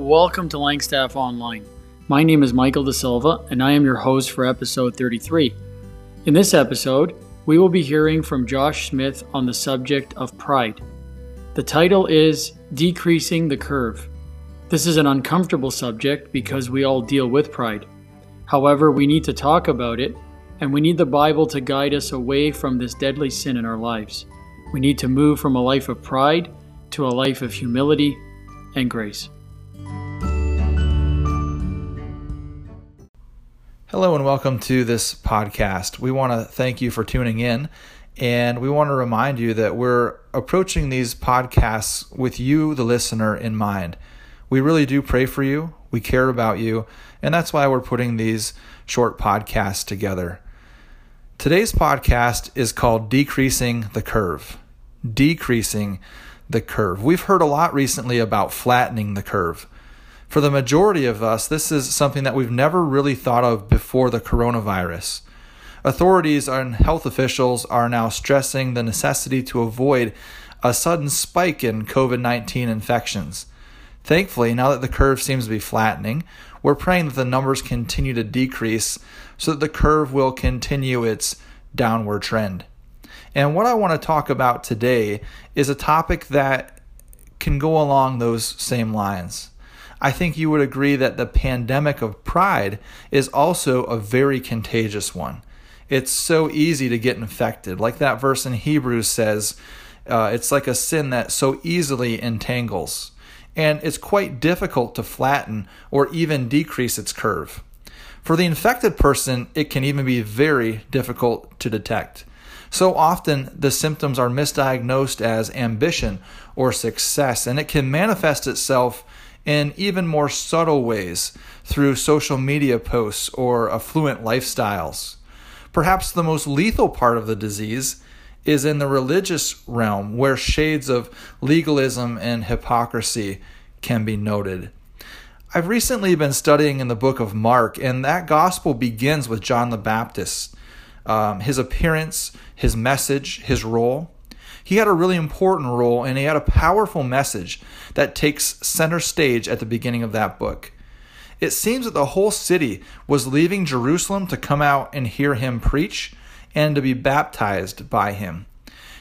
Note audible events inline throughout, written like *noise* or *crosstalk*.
Welcome to Langstaff Online. My name is Michael De Silva, and I am your host for episode 33. In this episode, we will be hearing from Josh Smith on the subject of pride. The title is Decreasing the Curve. This is an uncomfortable subject because we all deal with pride. However, we need to talk about it, and we need the Bible to guide us away from this deadly sin in our lives. We need to move from a life of pride to a life of humility and grace. Hello and welcome to this podcast. We want to thank you for tuning in and we want to remind you that we're approaching these podcasts with you, the listener, in mind. We really do pray for you, we care about you, and that's why we're putting these short podcasts together. Today's podcast is called Decreasing the Curve. Decreasing the curve. We've heard a lot recently about flattening the curve for the majority of us, this is something that we've never really thought of before the coronavirus. Authorities and health officials are now stressing the necessity to avoid a sudden spike in COVID 19 infections. Thankfully, now that the curve seems to be flattening, we're praying that the numbers continue to decrease so that the curve will continue its downward trend. And what I want to talk about today is a topic that can go along those same lines. I think you would agree that the pandemic of pride is also a very contagious one. It's so easy to get infected. Like that verse in Hebrews says, uh, it's like a sin that so easily entangles. And it's quite difficult to flatten or even decrease its curve. For the infected person, it can even be very difficult to detect. So often, the symptoms are misdiagnosed as ambition or success, and it can manifest itself in even more subtle ways through social media posts or affluent lifestyles. Perhaps the most lethal part of the disease is in the religious realm, where shades of legalism and hypocrisy can be noted. I've recently been studying in the book of Mark, and that gospel begins with John the Baptist, um, his appearance, his message, his role. He had a really important role and he had a powerful message that takes center stage at the beginning of that book. It seems that the whole city was leaving Jerusalem to come out and hear him preach and to be baptized by him.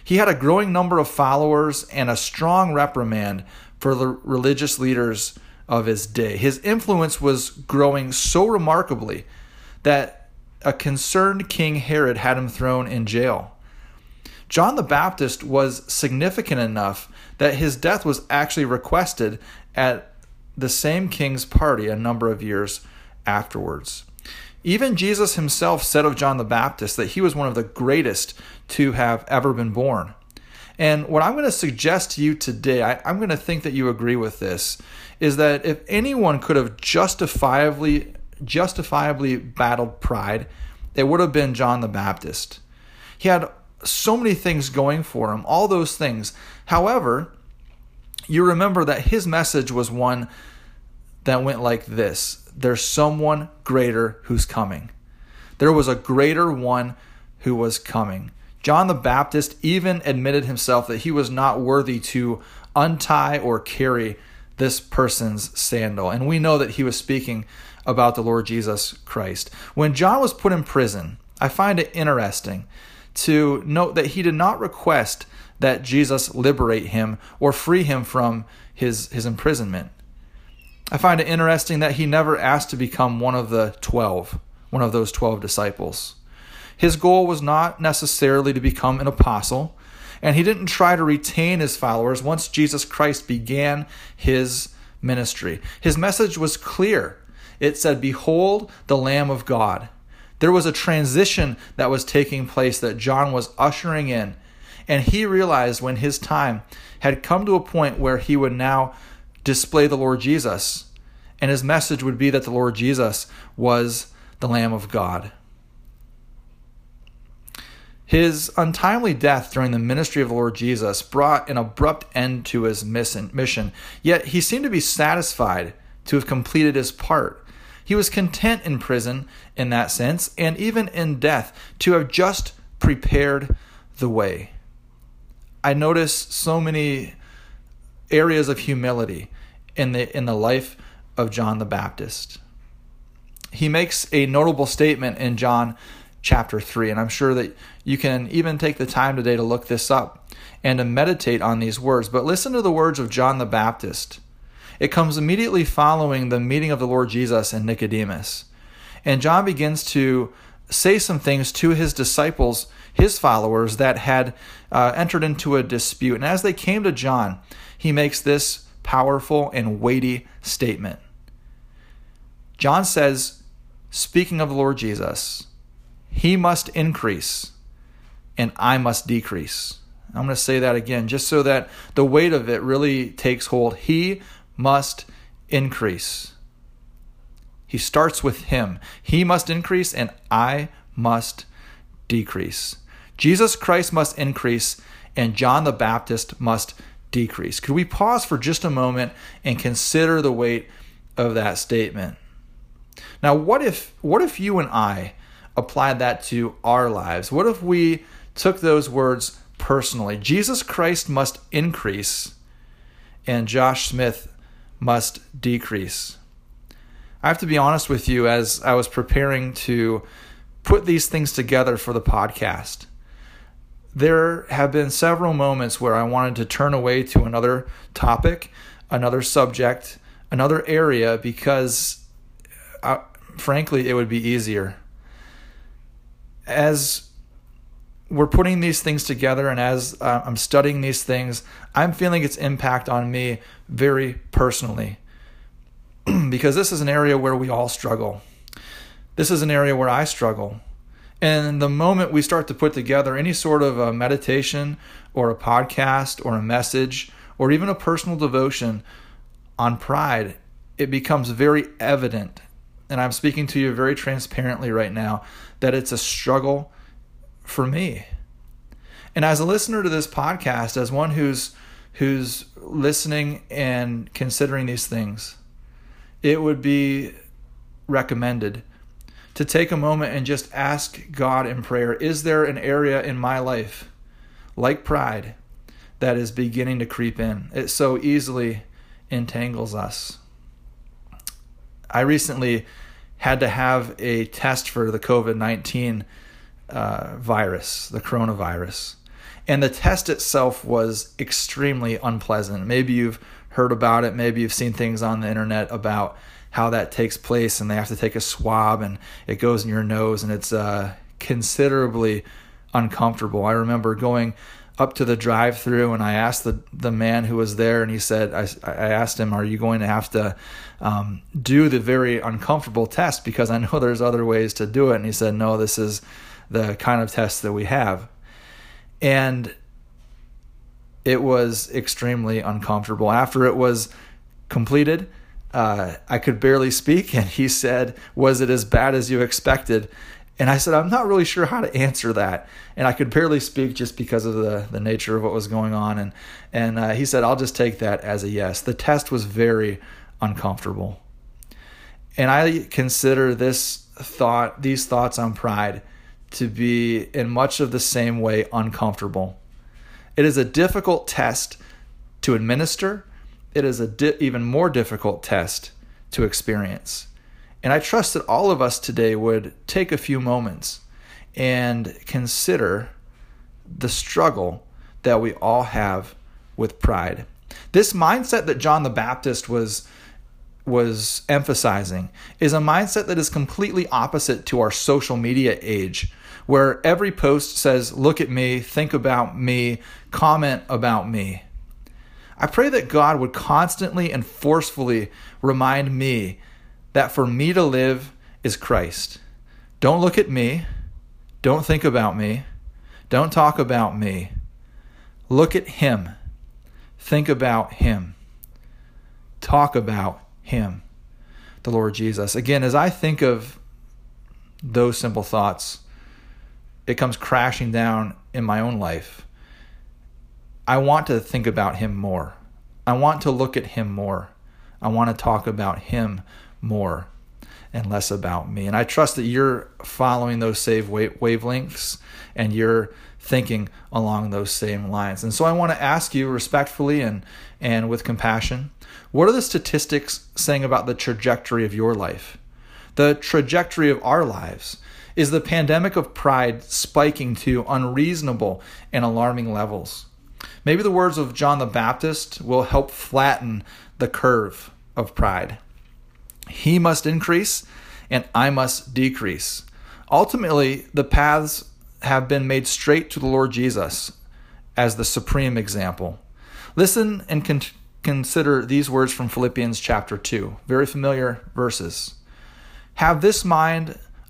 He had a growing number of followers and a strong reprimand for the religious leaders of his day. His influence was growing so remarkably that a concerned King Herod had him thrown in jail. John the Baptist was significant enough that his death was actually requested at the same king's party a number of years afterwards. Even Jesus himself said of John the Baptist that he was one of the greatest to have ever been born. And what I'm going to suggest to you today, I, am going to think that you agree with this, is that if anyone could have justifiably justifiably battled pride, it would have been John the Baptist. He had so many things going for him, all those things. However, you remember that his message was one that went like this There's someone greater who's coming. There was a greater one who was coming. John the Baptist even admitted himself that he was not worthy to untie or carry this person's sandal. And we know that he was speaking about the Lord Jesus Christ. When John was put in prison, I find it interesting to note that he did not request that Jesus liberate him or free him from his, his imprisonment. I find it interesting that he never asked to become one of the 12, one of those 12 disciples. His goal was not necessarily to become an apostle, and he didn't try to retain his followers once Jesus Christ began his ministry. His message was clear. It said, Behold the Lamb of God there was a transition that was taking place that John was ushering in. And he realized when his time had come to a point where he would now display the Lord Jesus. And his message would be that the Lord Jesus was the Lamb of God. His untimely death during the ministry of the Lord Jesus brought an abrupt end to his mission, yet he seemed to be satisfied to have completed his part. He was content in prison in that sense, and even in death, to have just prepared the way. I notice so many areas of humility in the in the life of John the Baptist. He makes a notable statement in John chapter 3, and I'm sure that you can even take the time today to look this up and to meditate on these words. But listen to the words of John the Baptist. It comes immediately following the meeting of the Lord Jesus and Nicodemus. And John begins to say some things to his disciples, his followers, that had uh, entered into a dispute. And as they came to John, he makes this powerful and weighty statement. John says, speaking of the Lord Jesus, he must increase and I must decrease. I'm going to say that again just so that the weight of it really takes hold. He must increase. He starts with him. He must increase and I must decrease. Jesus Christ must increase and John the Baptist must decrease. Could we pause for just a moment and consider the weight of that statement? Now, what if what if you and I applied that to our lives? What if we took those words personally? Jesus Christ must increase and Josh Smith must decrease. I have to be honest with you as I was preparing to put these things together for the podcast. There have been several moments where I wanted to turn away to another topic, another subject, another area because, uh, frankly, it would be easier. As we're putting these things together and as uh, I'm studying these things, I'm feeling its impact on me very personally. *clears throat* because this is an area where we all struggle. This is an area where I struggle. And the moment we start to put together any sort of a meditation or a podcast or a message or even a personal devotion on pride, it becomes very evident. And I'm speaking to you very transparently right now that it's a struggle for me. And as a listener to this podcast, as one who's who's listening and considering these things, it would be recommended to take a moment and just ask God in prayer Is there an area in my life, like pride, that is beginning to creep in? It so easily entangles us. I recently had to have a test for the COVID 19 uh, virus, the coronavirus. And the test itself was extremely unpleasant. Maybe you've heard about it, maybe you've seen things on the internet about how that takes place, and they have to take a swab and it goes in your nose, and it's uh, considerably uncomfortable. I remember going up to the drive-through and I asked the the man who was there, and he said, I, I asked him, "Are you going to have to um, do the very uncomfortable test because I know there's other ways to do it?" And he said, "No, this is the kind of tests that we have," and it was extremely uncomfortable. After it was completed, uh, I could barely speak, *laughs* and he said, "Was it as bad as you expected?" And I said, "I'm not really sure how to answer that." And I could barely speak just because of the the nature of what was going on. And and uh, he said, "I'll just take that as a yes." The test was very uncomfortable, and I consider this thought, these thoughts on pride, to be in much of the same way uncomfortable. It is a difficult test to administer it is a di- even more difficult test to experience. And I trust that all of us today would take a few moments and consider the struggle that we all have with pride. This mindset that John the Baptist was was emphasizing is a mindset that is completely opposite to our social media age where every post says look at me, think about me, comment about me. I pray that God would constantly and forcefully remind me that for me to live is Christ. Don't look at me. Don't think about me. Don't talk about me. Look at Him. Think about Him. Talk about Him, the Lord Jesus. Again, as I think of those simple thoughts, it comes crashing down in my own life. I want to think about him more. I want to look at him more. I want to talk about him more and less about me. And I trust that you're following those save wavelengths and you're thinking along those same lines. And so I want to ask you respectfully and, and with compassion what are the statistics saying about the trajectory of your life? The trajectory of our lives? Is the pandemic of pride spiking to unreasonable and alarming levels? Maybe the words of John the Baptist will help flatten the curve of pride. He must increase and I must decrease. Ultimately, the paths have been made straight to the Lord Jesus as the supreme example. Listen and con- consider these words from Philippians chapter 2, very familiar verses. Have this mind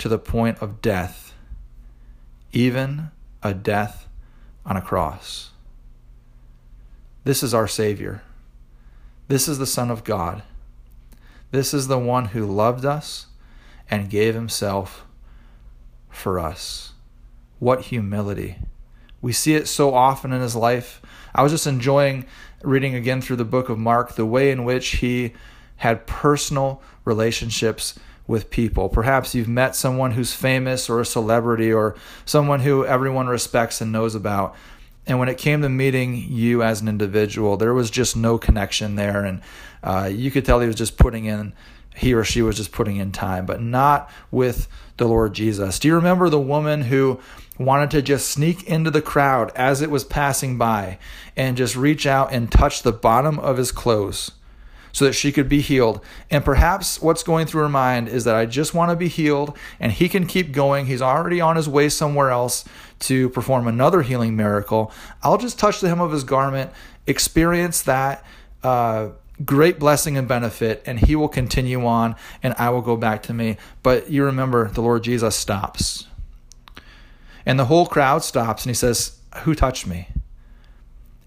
to the point of death, even a death on a cross. This is our Savior. This is the Son of God. This is the one who loved us and gave himself for us. What humility. We see it so often in his life. I was just enjoying reading again through the book of Mark the way in which he had personal relationships with people. Perhaps you've met someone who's famous or a celebrity or someone who everyone respects and knows about. And when it came to meeting you as an individual, there was just no connection there. And uh, you could tell he was just putting in he or she was just putting in time, but not with the Lord Jesus. Do you remember the woman who wanted to just sneak into the crowd as it was passing by and just reach out and touch the bottom of his clothes? So that she could be healed. And perhaps what's going through her mind is that I just want to be healed and he can keep going. He's already on his way somewhere else to perform another healing miracle. I'll just touch the hem of his garment, experience that uh, great blessing and benefit, and he will continue on, and I will go back to me. But you remember, the Lord Jesus stops. And the whole crowd stops, and he says, Who touched me?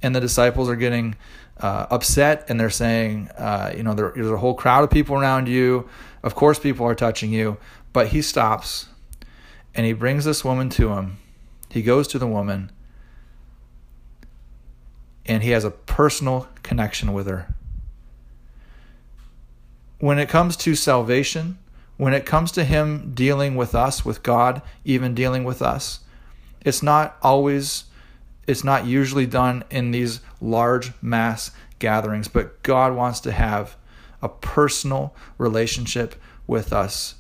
And the disciples are getting uh, upset, and they're saying, uh, You know, there, there's a whole crowd of people around you. Of course, people are touching you. But he stops, and he brings this woman to him. He goes to the woman, and he has a personal connection with her when it comes to salvation, when it comes to Him dealing with us, with God, even dealing with us, it's not always, it's not usually done in these large mass gatherings, but God wants to have a personal relationship with us.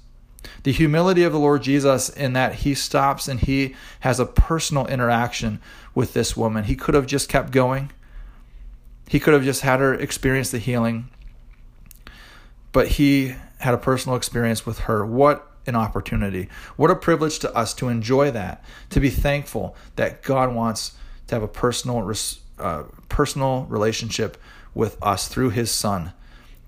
The humility of the Lord Jesus, in that He stops and He has a personal interaction with this woman. He could have just kept going, He could have just had her experience the healing but he had a personal experience with her. What an opportunity. What a privilege to us to enjoy that, to be thankful that God wants to have a personal uh, personal relationship with us through his son,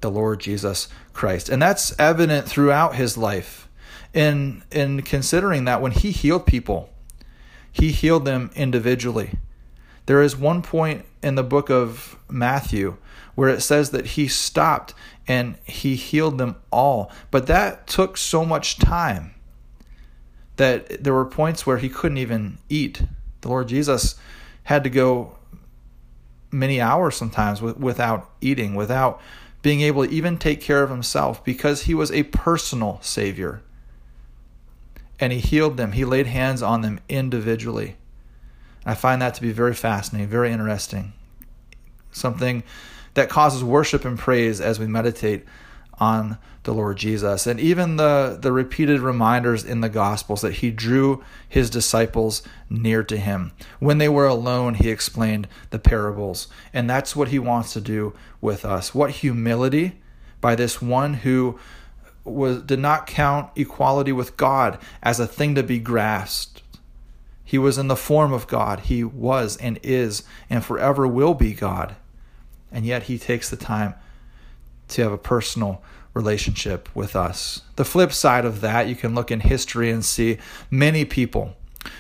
the Lord Jesus Christ. And that's evident throughout his life. In in considering that when he healed people, he healed them individually. There is one point in the book of Matthew where it says that he stopped and he healed them all. But that took so much time that there were points where he couldn't even eat. The Lord Jesus had to go many hours sometimes without eating, without being able to even take care of himself because he was a personal Savior. And he healed them, he laid hands on them individually. I find that to be very fascinating, very interesting. Something that causes worship and praise as we meditate on the Lord Jesus. And even the, the repeated reminders in the Gospels that he drew his disciples near to him. When they were alone, he explained the parables. And that's what he wants to do with us. What humility by this one who was did not count equality with God as a thing to be grasped. He was in the form of God. He was and is and forever will be God and yet he takes the time to have a personal relationship with us. The flip side of that, you can look in history and see many people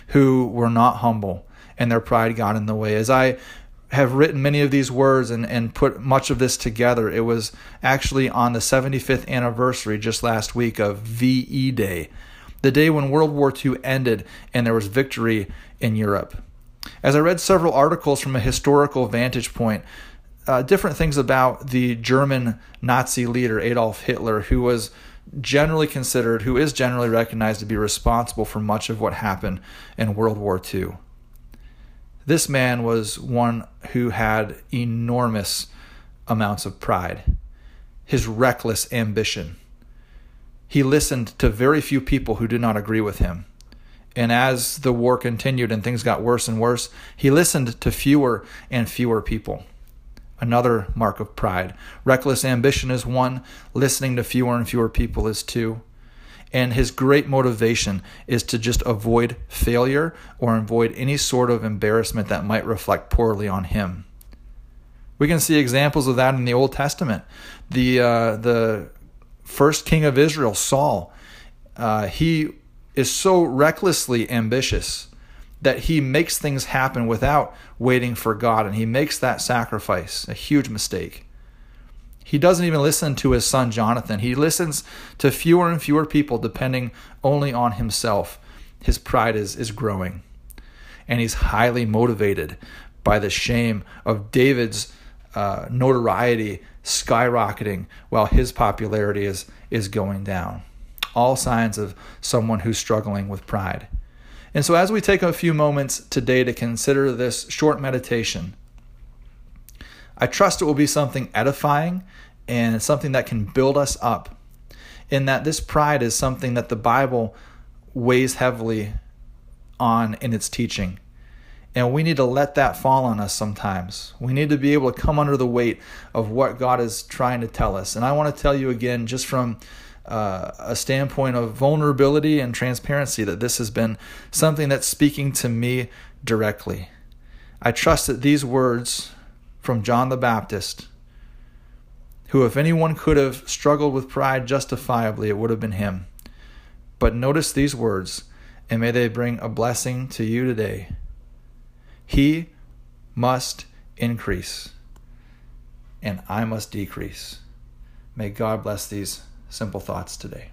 who were not humble and their pride got in the way. As I have written many of these words and, and put much of this together, it was actually on the 75th anniversary just last week of VE Day, the day when World War II ended and there was victory in Europe. As I read several articles from a historical vantage point, uh, different things about the German Nazi leader Adolf Hitler, who was generally considered, who is generally recognized to be responsible for much of what happened in World War II. This man was one who had enormous amounts of pride, his reckless ambition. He listened to very few people who did not agree with him. And as the war continued and things got worse and worse, he listened to fewer and fewer people another mark of pride. Reckless ambition is one, listening to fewer and fewer people is two. And his great motivation is to just avoid failure or avoid any sort of embarrassment that might reflect poorly on him. We can see examples of that in the Old Testament. The uh, the first king of Israel, Saul, uh, he is so recklessly ambitious that he makes things happen without waiting for God, and he makes that sacrifice a huge mistake. He doesn't even listen to his son Jonathan. He listens to fewer and fewer people, depending only on himself. His pride is, is growing. And he's highly motivated by the shame of David's uh, notoriety skyrocketing while his popularity is, is going down. All signs of someone who's struggling with pride. And so, as we take a few moments today to consider this short meditation, I trust it will be something edifying and something that can build us up. In that this pride is something that the Bible weighs heavily on in its teaching. And we need to let that fall on us sometimes. We need to be able to come under the weight of what God is trying to tell us. And I want to tell you again, just from uh, a standpoint of vulnerability and transparency that this has been something that's speaking to me directly. I trust that these words from John the Baptist, who, if anyone could have struggled with pride justifiably, it would have been him. But notice these words, and may they bring a blessing to you today. He must increase, and I must decrease. May God bless these simple thoughts today.